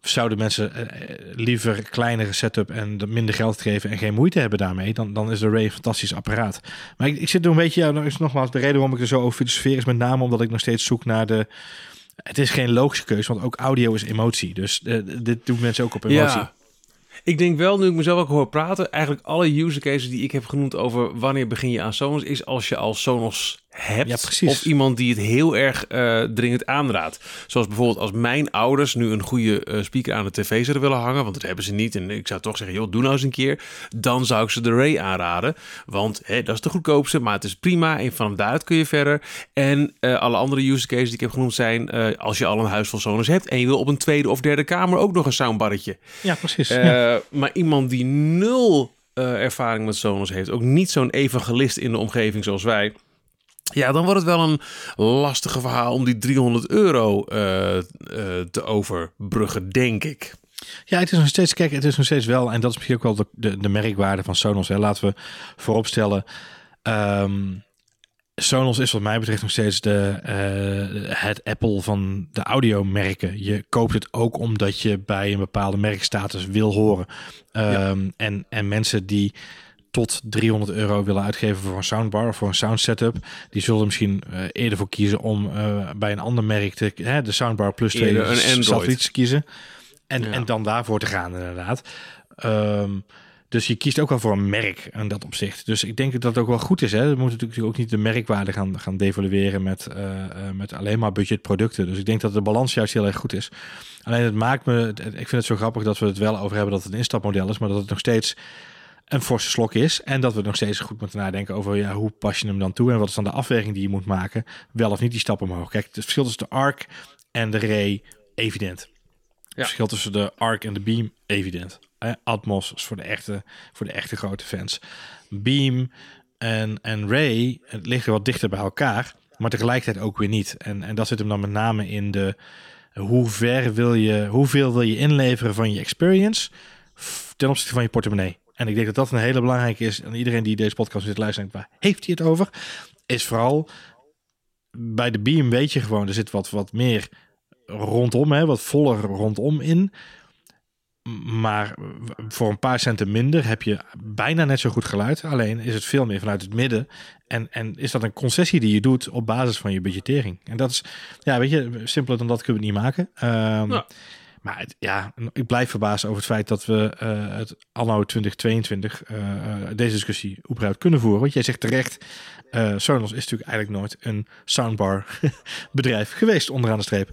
zouden mensen liever kleinere setup en minder geld geven en geen moeite hebben daarmee, dan, dan is de Ray een fantastisch apparaat. Maar ik, ik zit er een beetje, ja, nou is nogmaals, de reden waarom ik er zo over filosofeer is met name omdat ik nog steeds zoek naar de, het is geen logische keuze, want ook audio is emotie. Dus uh, dit doen mensen ook op emotie. Ja. Ik denk wel, nu ik mezelf ook hoor praten, eigenlijk alle use cases die ik heb genoemd over wanneer begin je aan Sonos, is als je al Sonos hebt. Ja, precies. Of iemand die het heel erg uh, dringend aanraadt. Zoals bijvoorbeeld als mijn ouders nu een goede uh, speaker aan de tv zouden willen hangen. Want dat hebben ze niet. En ik zou toch zeggen, joh, doe nou eens een keer. Dan zou ik ze de Ray aanraden. Want hè, dat is de goedkoopste. Maar het is prima. En van daaruit kun je verder. En uh, alle andere use cases die ik heb genoemd zijn... als je al een huis vol Sonos hebt... en je wil op een tweede of derde kamer ook nog een soundbarretje. Ja, precies. Ja. Maar iemand die nul ervaring met Sonos heeft... ook niet zo'n evangelist in de omgeving zoals wij... Ja, dan wordt het wel een lastige verhaal om die 300 euro uh, uh, te overbruggen, denk ik. Ja, het is nog steeds, kijk, het is nog steeds wel, en dat is misschien ook wel de, de, de merkwaarde van Sonos. Hè. Laten we vooropstellen, um, Sonos is wat mij betreft nog steeds de, uh, het Apple van de audiomerken. Je koopt het ook omdat je bij een bepaalde merkstatus wil horen. Um, ja. en, en mensen die tot 300 euro willen uitgeven voor een soundbar of voor een sound setup, die zullen misschien uh, eerder voor kiezen om uh, bij een ander merk te, hè, de soundbar plus twee satellieten te kiezen. En, ja. en dan daarvoor te gaan inderdaad. Um, dus je kiest ook wel voor een merk in dat opzicht. Dus ik denk dat dat ook wel goed is. Hè. We moeten natuurlijk ook niet de merkwaarde gaan, gaan devalueren met, uh, met alleen maar budgetproducten. Dus ik denk dat de balans juist heel erg goed is. Alleen het maakt me, ik vind het zo grappig dat we het wel over hebben dat het een instapmodel is, maar dat het nog steeds een forse slok is. En dat we nog steeds goed moeten nadenken over ja, hoe pas je hem dan toe en wat is dan de afweging die je moet maken. Wel of niet die stap omhoog. Kijk, het verschil tussen de ARC en de Ray evident. Het verschil tussen de ARC en de Beam evident. Atmos is voor de echte, voor de echte grote fans. Beam en, en Ray het liggen wat dichter bij elkaar, maar tegelijkertijd ook weer niet. En, en dat zit hem dan met name in de hoe ver wil je, hoeveel wil je inleveren van je experience ten opzichte van je portemonnee. En ik denk dat dat een hele belangrijke is. En iedereen die deze podcast zit luisteren, waar heeft hij het over? Is vooral bij de Beam weet je gewoon, er zit wat, wat meer rondom, hè, wat voller rondom in. Maar voor een paar centen minder heb je bijna net zo goed geluid. Alleen is het veel meer vanuit het midden. En, en is dat een concessie die je doet op basis van je budgettering. En dat is, ja, weet je, simpeler dan dat kunnen we niet maken. Ja. Maar ja, ik blijf verbaasd over het feit dat we uh, het anno 2022 uh, deze discussie überhaupt kunnen voeren. Want jij zegt terecht, uh, Sonos is natuurlijk eigenlijk nooit een soundbar bedrijf geweest onderaan de streep.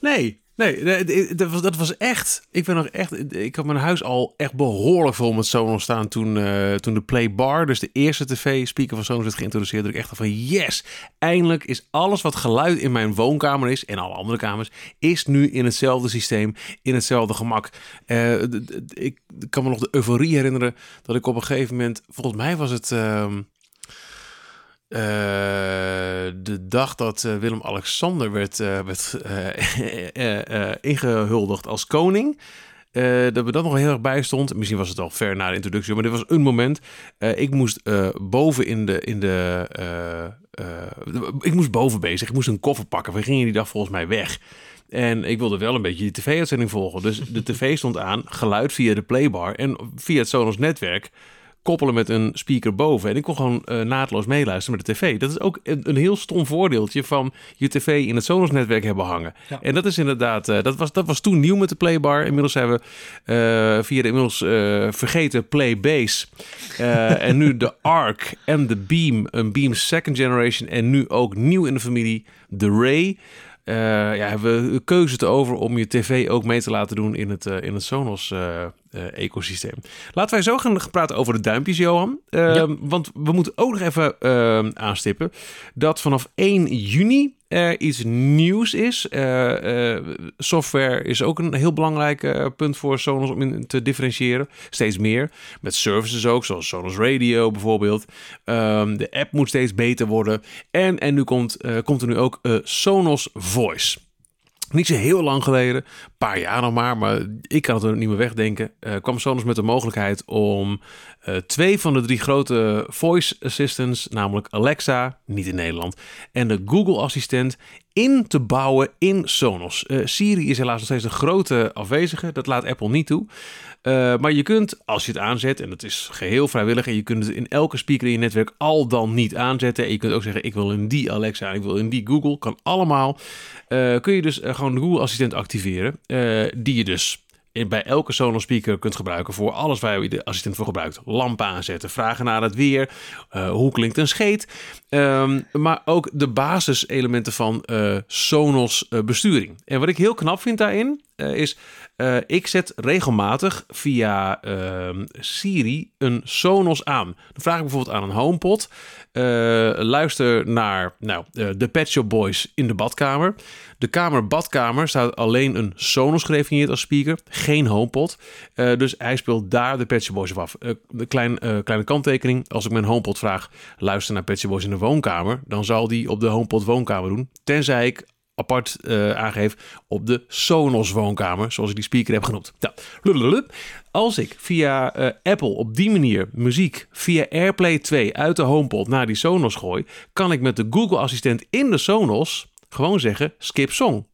Nee, Nee, dat was, echt. Ik ben nog echt. Ik had mijn huis al echt behoorlijk vol met Sonos staan toen, uh, toen de Play Bar, dus de eerste tv-speaker van Sonos, werd geïntroduceerd. Dat ik echt van yes, eindelijk is alles wat geluid in mijn woonkamer is en alle andere kamers, is nu in hetzelfde systeem, in hetzelfde gemak. Uh, ik kan me nog de euforie herinneren dat ik op een gegeven moment, volgens mij was het. Uh, uh, de dag dat uh, Willem-Alexander werd, uh, werd ingehuldigd als koning. dat we dat nog heel erg bij stond. Misschien was het al ver na de introductie, maar dit was een moment. ik moest boven in de, in de ik moest boven bezig. Ik moest een koffer pakken. We gingen die dag volgens mij weg. En ik wilde wel een beetje die tv-uitzending volgen. Dus de tv stond aan, geluid via de playbar. En via het Sonos netwerk koppelen met een speaker boven. En ik kon gewoon uh, naadloos meeluisteren met de tv. Dat is ook een, een, heel stom voordeeltje van je tv in het Sonos-netwerk hebben hangen. En dat is inderdaad, uh, dat, was, dat was toen nieuw met de Playbar. Inmiddels hebben we uh, via de inmiddels vergeten Playbase en nu de Arc en de Beam, een Beam second generation en nu ook nieuw in de familie, de Ray. Uh, ja, hebben we keuze te over om je tv ook mee te laten doen in het, uh, in het Sonos uh, ecosysteem. Laten wij zo gaan praten over de duimpjes, Johan. Ja. Want we moeten ook nog even aanstippen dat vanaf 1 juni er iets nieuws is. Uh, uh, software is ook een heel belangrijk punt voor Sonos om in te differentiëren. Steeds meer. Met services ook, zoals Sonos Radio bijvoorbeeld. Um, de app moet steeds beter worden. En, en nu komt, komt er nu ook Sonos Voice. Niet zo heel lang geleden, een paar jaar nog maar, maar ik kan het er niet meer wegdenken. Uh, kwam Sonos met de mogelijkheid om uh, twee van de drie grote voice assistants, namelijk Alexa, niet in Nederland, en de Google Assistent in te bouwen in Sonos. Uh, Siri is helaas nog steeds een grote afwezige, dat laat Apple niet toe. Uh, maar je kunt, als je het aanzet, en dat is geheel vrijwillig, en je kunt het in elke speaker in je netwerk al dan niet aanzetten. En je kunt ook zeggen, ik wil in die Alexa, ik wil in die Google, kan allemaal. Uh, kun je dus gewoon de Google Assistent activeren, die je dus bij elke Sonos speaker kunt gebruiken voor alles waar je de assistent voor gebruikt. Lampen aanzetten, vragen naar het weer, uh, hoe klinkt een scheet. Um, maar ook de basiselementen van uh, Sonos uh, besturing. En wat ik heel knap vind daarin is, ik zet regelmatig via ehm, Siri een Sonos aan. Dan vraag ik bijvoorbeeld aan een HomePod, luister naar nou, de Pet Shop Boys in de badkamer. De kamer-badkamer staat alleen een Sonos gedefinieerd als speaker, geen HomePod. Uh, dus hij speelt daar de Pet Shop Boys af. Klein, kleine kanttekening, als ik mijn HomePod vraag, luister naar Pet Shop Boys in de woonkamer, dan zal die op de HomePod woonkamer doen. Tenzij ik apart uh, aangeef op de Sonos woonkamer, zoals ik die speaker heb genoemd. Nou, als ik via uh, Apple op die manier muziek via AirPlay 2 uit de HomePod naar die Sonos gooi, kan ik met de Google Assistent in de Sonos gewoon zeggen skip song.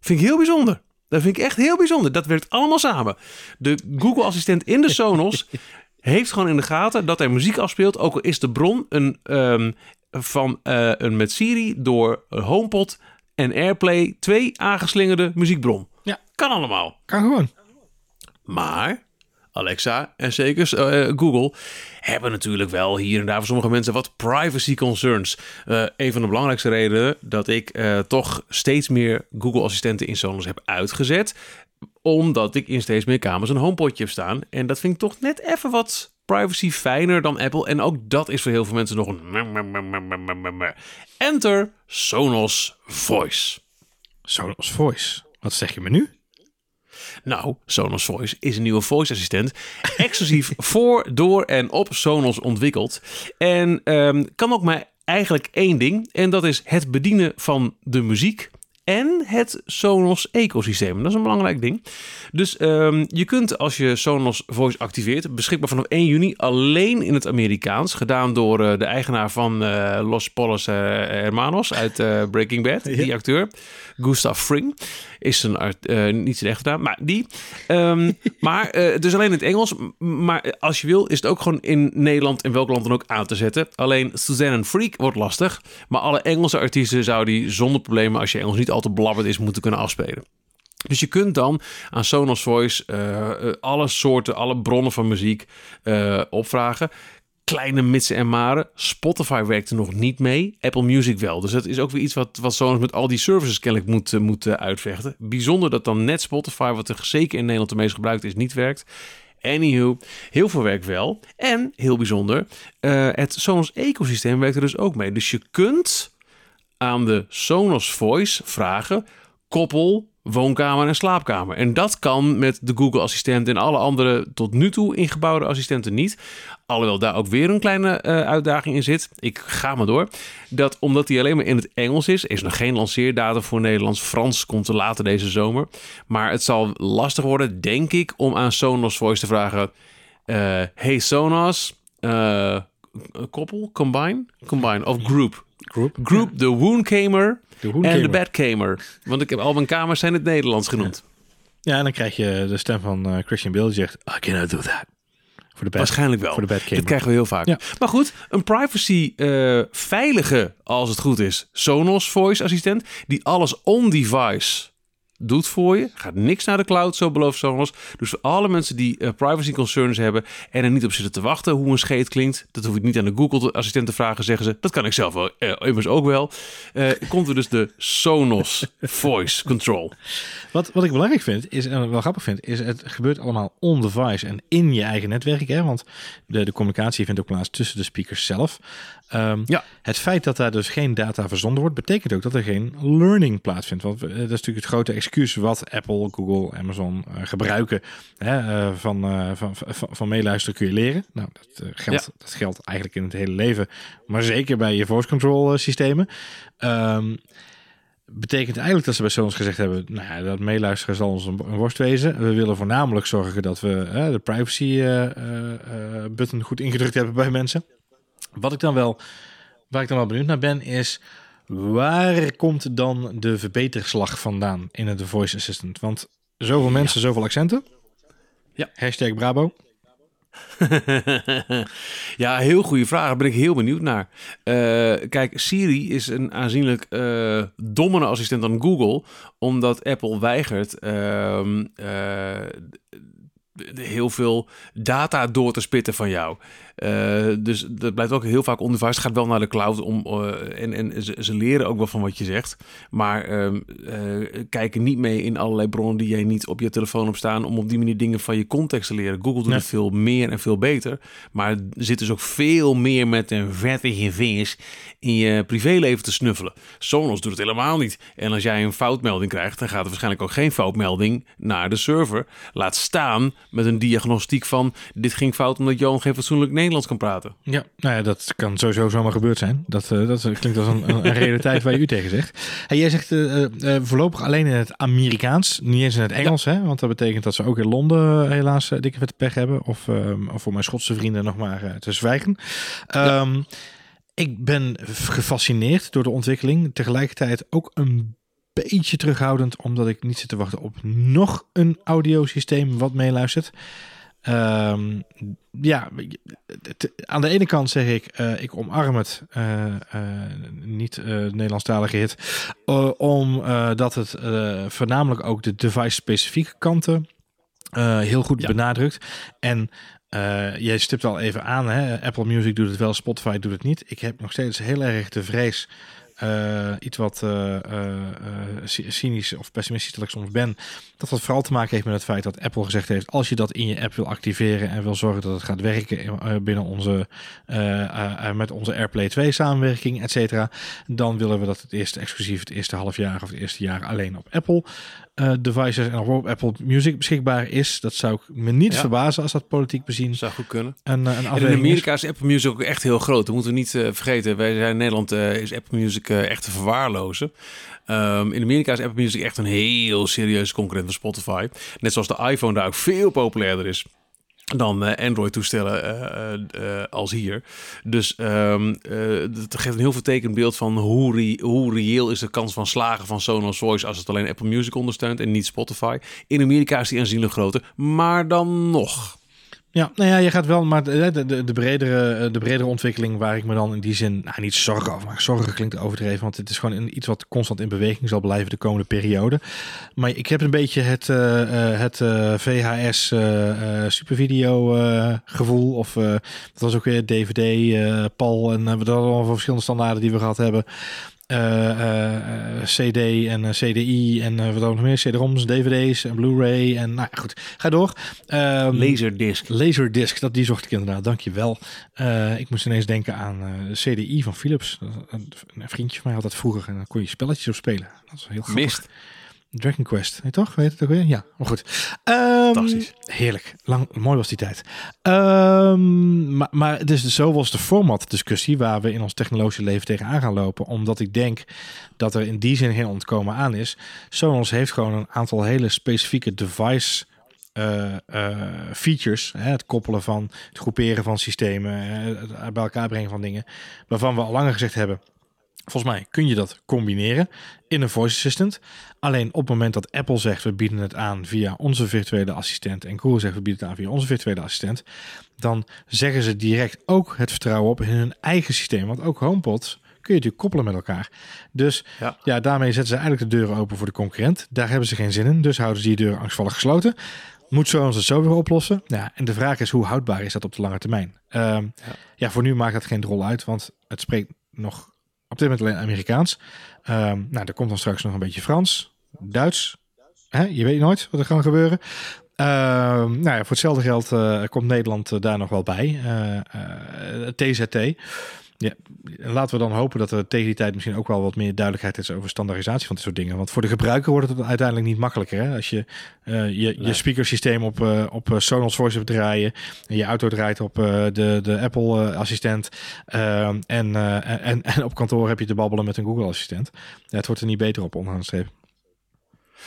Vind ik heel bijzonder. Dat vind ik echt heel bijzonder. Dat werkt allemaal samen. De Google Assistent in de Sonos heeft gewoon in de gaten dat er muziek afspeelt. Ook al is de bron een, um, van uh, een met Siri door HomePod en AirPlay twee aangeslingerde muziekbron. Ja. Kan allemaal. Kan gewoon. Maar Alexa en zeker uh, Google hebben natuurlijk wel hier en daar voor sommige mensen wat privacy concerns. Uh, een van de belangrijkste redenen dat ik uh, toch steeds meer Google assistenten in Sonos heb uitgezet, omdat ik in steeds meer kamers een HomePodje heb staan en dat vind ik toch net even wat privacy fijner dan Apple en ook dat is voor heel veel mensen nog een Enter Sonos Voice. Sonos Voice. Wat zeg je me nu? Nou, Sonos Voice is een nieuwe voice assistent. Exclusief voor, door en op Sonos ontwikkeld. En um, kan ook maar eigenlijk één ding. En dat is het bedienen van de muziek en het Sonos ecosysteem. Dat is een belangrijk ding. Dus um, je kunt als je Sonos Voice activeert, beschikbaar vanaf 1 juni, alleen in het Amerikaans, gedaan door uh, de eigenaar van uh, Los Polos uh, Hermanos uit Breaking Bad, ja. die acteur, Gustav Fring. Is een art, niet zijn echt gedaan, maar die. Um, maar dus alleen in het Engels. Maar als je wil, is het ook gewoon in Nederland en welk land dan ook aan te zetten. Alleen Suzanne Freak wordt lastig. Maar alle Engelse artiesten zou die zonder problemen, als je Engels niet al te blabberd is, moeten kunnen afspelen. Dus je kunt dan aan Sonos Voice uh, alle soorten, alle bronnen van muziek uh, opvragen. Kleine mitsen en maren. Spotify werkte nog niet mee. Apple Music wel. Dus dat is ook weer iets wat, wat Sonos met al die services kennelijk moet, moet uitvechten. Bijzonder dat dan net Spotify, wat er zeker in Nederland de meest gebruikt is, niet werkt. Anywho, heel veel werk wel. En heel bijzonder, het Sonos ecosysteem werkt er dus ook mee. Dus je kunt aan de Sonos Voice vragen: koppel woonkamer en slaapkamer. En dat kan met de Google Assistent en alle andere tot nu toe ingebouwde assistenten niet. Alhoewel daar ook weer een kleine uh, uitdaging in zit. Ik ga maar door. Dat omdat die alleen maar in het Engels is, is nog geen lanceerdatum voor Nederlands. Frans komt te later deze zomer. Maar het zal lastig worden, denk ik, om aan Sonos Voice te vragen: uh, Hey Sonos, eh, koppel, combine, combine of group. Group. Group, de Woonkamer en de Badkamer. Want ik heb al mijn kamers zijn in het Nederlands genoemd. Ja, en dan krijg je de stem van eh, Christian Bale die zegt, I cannot do that. Voor de bad, Waarschijnlijk wel. Voor de Badkamer. Dit krijgen we heel vaak. Ja. Maar goed, een privacy eh, veilige, als het goed is, Sonos voice assistent die alles on-device doet voor je. Gaat niks naar de cloud, zo belooft Sonos. Dus voor alle mensen die eh, privacy concerns hebben en er niet op zitten te wachten hoe een scheet klinkt, dat hoef ik niet aan de Google assistent te vragen, zeggen ze. Dat kan ik zelf wel, eh, immers ook wel. Eh, komt er dus de Sonos voice control. Wat, wat ik belangrijk vind, is, en wel grappig vind, is het gebeurt allemaal on-device en in je eigen netwerk. Hè? Want de, de communicatie vindt ook plaats tussen de speakers zelf. Ehm, Ja. Het feit dat daar dus geen data verzonden wordt, betekent ook dat er geen learning plaatsvindt. Want dat is natuurlijk het grote excuus wat Apple, Google, Amazon eh, gebruiken. Hè, eh, van, eh, van, van, van meeluisteren kun je leren. Nou, dat, geldt, dat geldt eigenlijk in het hele leven, maar zeker bij je voice control systemen. Ehm, betekent eigenlijk dat ze bij Sonos gezegd hebben, nou ja, dat meeluisteren zal ons een, worst wezen. We willen voornamelijk zorgen dat we de privacy eh, eh, eh, button goed ingedrukt hebben bij mensen. Wat ik dan wel, waar ik dan wel benieuwd naar ben, is waar komt dan de verbeterslag vandaan in het voice assistant? Want zoveel mensen, zoveel accenten. Ja. Hashtag Bravo. ja, heel goede vraag. Daar ben ik heel benieuwd naar. Eh, kijk, Siri is een aanzienlijk eh dommere assistent dan Google, omdat Apple weigert ehm, eh, heel veel data door te spitten van jou. Eh, dus dat blijft ook heel vaak on-device. Het gaat wel naar de cloud om, eh, en, en ze, ze leren ook wel van wat je zegt. Maar eh, kijken niet mee in allerlei bronnen die jij niet op je telefoon op staan. Om op die manier dingen van je context te leren. Google doet Nee. het veel meer en veel beter. Maar zit dus ook veel meer met een vettige vingers in je privéleven te snuffelen. Sonos doet het helemaal niet. En als jij een foutmelding krijgt, dan gaat er waarschijnlijk ook geen foutmelding naar de server. Laat staan met een diagnostiek van dit ging fout omdat Johan geen fatsoenlijk Nederlands kan praten. Ja, nou ja, dat kan sowieso zomaar gebeurd zijn. Dat, eh, dat klinkt als een, een, realiteit waar je u tegen zegt. Hey, jij zegt eh, eh, voorlopig alleen in het Amerikaans, niet eens in het Engels, hè? Want dat betekent dat ze ook in Londen helaas dikke vette pech hebben. Of, ehm, of voor mijn Schotse vrienden nog maar te zwijgen. Ehm, Ik ben gefascineerd door de ontwikkeling. Tegelijkertijd ook een beetje terughoudend, omdat ik niet zit te wachten op nog een audiosysteem wat meeluistert. Ehm, ja, aan de ene kant zeg ik, eh, ik omarm het, eh, eh, niet Nederlandstalige hit, omdat het voornamelijk ook de device-specifieke kanten heel goed Ja. benadrukt. En jij stipt al even aan, hè? Apple Music doet het wel, Spotify doet het niet. Ik heb nog steeds heel erg de vrees, eh, iets wat eh, eh, cy- cynisch of pessimistisch dat ik soms ben, dat dat vooral te maken heeft met het feit dat Apple gezegd heeft, als je dat in je app wil activeren en wil zorgen dat het gaat werken binnen onze, met onze AirPlay 2 samenwerking, et cetera, dan willen we dat het eerst exclusief het eerste half jaar of het eerste jaar alleen op Apple eh, devices en op Apple Music beschikbaar is. Dat zou ik me niet Ja. verbazen als dat politiek bezien Zou goed kunnen. eh, een En in is. Amerika is Apple Music ook echt heel groot. Dat moeten we niet eh, vergeten. Wij zijn in Nederland is Apple Music echt te verwaarlozen. Ehm, in Amerika is Apple Music echt een heel serieuze concurrent van Spotify. Net zoals de iPhone daar ook veel populairder is dan eh, Android-toestellen eh, eh, als hier. Dus eh, het geeft een heel vertekend beeld van hoe, hoe reëel is de kans van slagen van Sonos Voice als het alleen Apple Music ondersteunt en niet Spotify. In Amerika is die aanzienlijk groter, maar dan nog. Ja, nou ja, je gaat wel, maar de, de, de, de bredere, eh, de bredere ontwikkeling waar ik me dan in die zin, nou niet zorgen over, maar zorgen klinkt overdreven, want het is gewoon iets wat constant in beweging zal blijven de komende periode. Maar ik heb een beetje het, eh, eh, het VHS supervideo gevoel, of dat was ook weer DVD, PAL en we hadden allemaal verschillende standaarden die we gehad hebben. Eh, eh, eh, CD en CDI en wat ook nog meer, CD-ROMs, DVD's en Blu-ray en nou ja, goed, ga door. Ehm, Laserdisc. Laserdisc, dat die zocht ik inderdaad, dankjewel. Eh ik moest ineens denken aan CDI van Philips. Een, een vriendje van mij had dat vroeger en dan kon je spelletjes op spelen. Dat was heel grappig. Mist. Dragon Quest, nee toch? Weet het ook weer? Ja, maar goed. Ehm, Fantastisch. Heerlijk. Lang, mooi was die tijd. Ehm, maar, maar het is dus zo was de format discussie waar we in ons technologische leven tegenaan gaan lopen. Omdat ik denk dat er in die zin geen ontkomen aan is. Sonos heeft gewoon een aantal hele specifieke device eh, eh, features, hè, het koppelen van het groeperen van systemen, eh, het bij elkaar brengen van dingen, waarvan we al langer gezegd hebben. Volgens mij kun je dat combineren in een voice assistant. Alleen op het moment dat Apple zegt we bieden het aan via onze virtuele assistent en Google zegt we bieden het aan via onze virtuele assistent, dan zeggen ze direct ook het vertrouwen op in hun eigen systeem. Want ook HomePod kun je natuurlijk koppelen met elkaar. Dus ja. Ja. daarmee zetten ze eigenlijk de deuren open voor de concurrent. Daar hebben ze geen zin in, dus houden ze die deuren angstvallig gesloten. Moet zo ons het zo weer oplossen. Ja, en de vraag is hoe houdbaar is dat op de lange termijn? Ehm, ja. voor nu maakt dat geen rol uit, want het spreekt nog op dit moment alleen Amerikaans. Ehm, nou, er komt dan straks nog een beetje Frans, Duits. Hè? Je weet nooit wat er kan gebeuren. Ehm, nou ja, voor hetzelfde geld eh, komt Nederland eh, daar nog wel bij. Eh, eh, TZT. Ja, en laten we dan hopen dat er tegen die tijd misschien ook wel wat meer duidelijkheid is over standaardisatie van dit soort dingen. Want voor de gebruiker wordt het uiteindelijk niet makkelijker. Hè? Als je eh, je, je speakersysteem op, eh, op eh, Sonos Voice hebt draaien en je auto draait op de, de Apple assistent ehm, en, en, en op kantoor heb je te babbelen met een Google assistent. Ja, het wordt er niet beter op onderaan streep.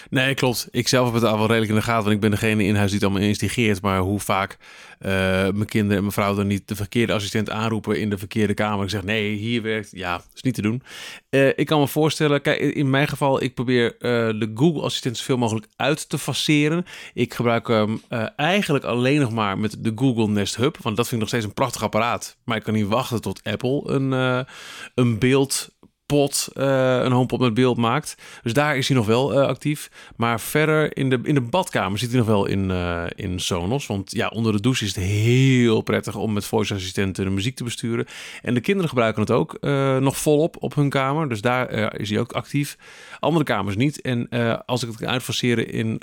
Nee, klopt. Ik zelf heb het al wel redelijk in de gaten. Want ik ben degene in huis die het allemaal instigeert. Maar hoe vaak eh, mijn kinderen en mijn vrouw dan niet de verkeerde assistent aanroepen in de verkeerde kamer. Ik zeg nee, hier werkt. Ja, is niet te doen. Eh, ik kan me voorstellen, kijk, in mijn geval, ik probeer eh, de Google Assistent zoveel mogelijk uit te faceren. Ik gebruik hem eigenlijk alleen nog maar met de Google Nest Hub. Want dat vind ik nog steeds een prachtig apparaat. Maar ik kan niet wachten tot Apple een, een beeld pot, eh, een HomePod met beeld maakt. Dus daar is hij nog wel eh, actief. Maar verder in de, in de badkamer zit hij nog wel in, eh, in Sonos. Want ja, onder de douche is het heel prettig om met voice assistenten de muziek te besturen. En de kinderen gebruiken het ook nog volop op hun kamer. Dus daar is hij ook actief. Andere kamers niet. En als ik het kan uitfaceren in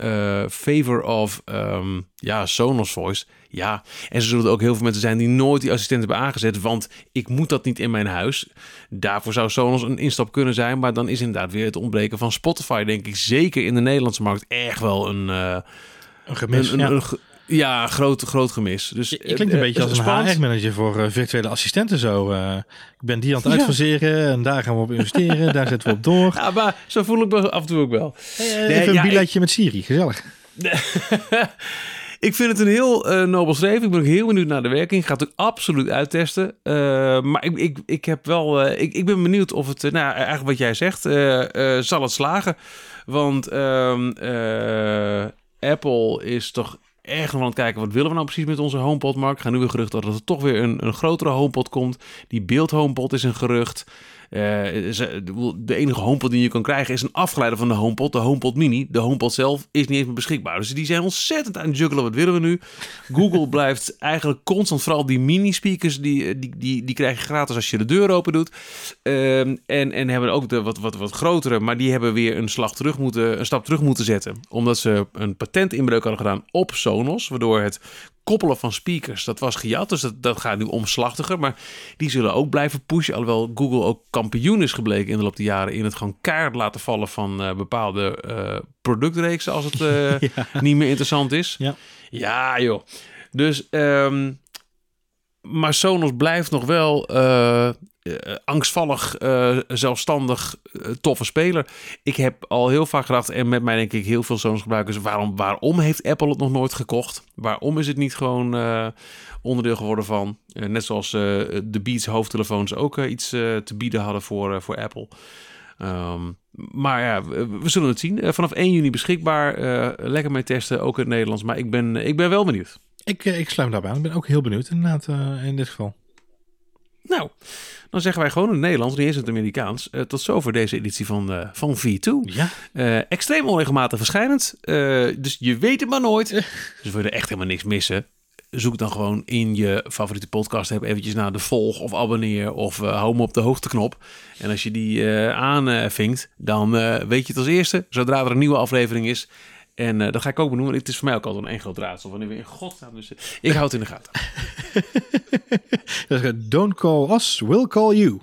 favor of ehm, ja, Sonos Voice. Ja, en ze zullen ook heel veel mensen zijn die nooit die assistent hebben aangezet. Want ik moet dat niet in mijn huis. Daarvoor zou Sonos een instap kunnen zijn. Maar dan is inderdaad weer het ontbreken van Spotify, denk ik, zeker in de Nederlandse markt, echt wel een, eh, Een gemis. een, een, ja. een ja, groot, groot gemis. Dus, Je klinkt een eh, beetje als een. HR-manager voor eh, virtuele assistenten zo. eh. ik ben die aan het Ja. uitfaseren en daar gaan we op investeren. daar zetten we op door. Ja, maar zo voel ik me af en toe ook wel. Hey, eh, Nee, even een ja, biletje met Siri, gezellig. ik vind het een heel eh, nobel streven. Ik ben ook heel benieuwd naar de werking. Ik ga het ook absoluut uittesten. Eh, maar ik, ik, ik heb wel. eh, ik, ik ben benieuwd of het. nou, eigenlijk wat jij zegt. zal het slagen? Want ehm, eh, Apple is toch echt nog aan het kijken. Wat willen we nou precies met onze HomePod, Mark? Ik ga nu weer gerucht dat er toch weer een, een grotere HomePod komt. Die beeld HomePod is een gerucht. Eh, de enige HomePod die je kan krijgen is een afgeleider van de HomePod, de HomePod Mini. De HomePod zelf is niet eens meer beschikbaar. Dus die zijn ontzettend aan het juggelen. Wat willen we nu? Google blijft eigenlijk constant, vooral die mini-speakers, die, die, die, die krijg je gratis als je de deur open doet. Ehm, en, en hebben ook de wat, wat, wat grotere, maar die hebben weer een, slag terug moeten, een stap terug moeten zetten. Omdat ze een patentinbreuk hadden gedaan op Sonos, waardoor het koppelen van speakers, dat was gejat. Dus dat, dat gaat nu omslachtiger. Maar die zullen ook blijven pushen. Alhoewel Google ook kampioen is gebleken in de loop der jaren... in het gewoon kaart laten vallen van eh, bepaalde eh, productreeksen... als het eh, niet meer interessant is. Ja. Ja, joh. Dus, ehm, maar Sonos blijft nog wel eh, angstvallig, eh, zelfstandig, eh, toffe speler. Ik heb al heel vaak gedacht, en met mij denk ik heel veel Sonos gebruikers, waarom, waarom heeft Apple het nog nooit gekocht? Waarom is het niet gewoon onderdeel geworden van, net zoals de Beats hoofdtelefoons ook iets te bieden hadden voor, voor Apple. Ehm, maar ja, we, zullen het zien. Vanaf 1 juni beschikbaar. Lekker mee testen, ook in het Nederlands. Maar ik ben, ik ben wel benieuwd. Ik, ik sluit daarbij aan. Ik ben ook heel benieuwd inderdaad in dit geval. Nou, dan zeggen wij gewoon in het Nederlands, niet eens in het Amerikaans. eh, tot zover deze editie van, eh, van V2. Ja, Eh, extreem onregelmatig verschijnend. Dus je weet het maar nooit. Dus wil je er echt helemaal niks missen. Zoek dan gewoon in je favoriete podcast. Heb eventjes naar de volg of abonneer of hou me op de hoogte knop. En als je die eh aanvinkt, dan weet je het als eerste. Zodra er een nieuwe aflevering is. En eh, dat ga ik ook benoemen. Het is voor mij ook altijd een groot raadsel. Wanneer we in godsnaam dus... Ik hou het in de gaten. eh, don't call us, we'll call you.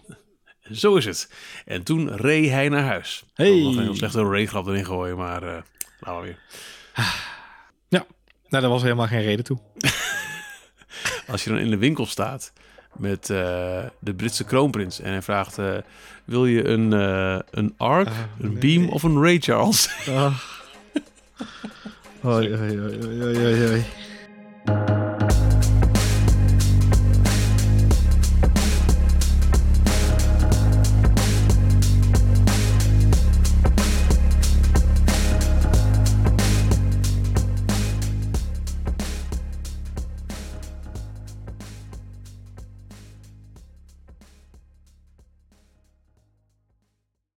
Zo is het. En toen reed hij naar huis. Hey. Ik nog een heel slechte Ray-grap erin gooien, maar eh we weer. Ja, nou, daar was helemaal geen reden toe. Als je dan in de winkel staat met eh, de Britse kroonprins en hij vraagt: eh, Wil je een, eh, een ARC, Ah, een. Beam of een Ray Charles? Oj, oj, oj, oj, oj, oj.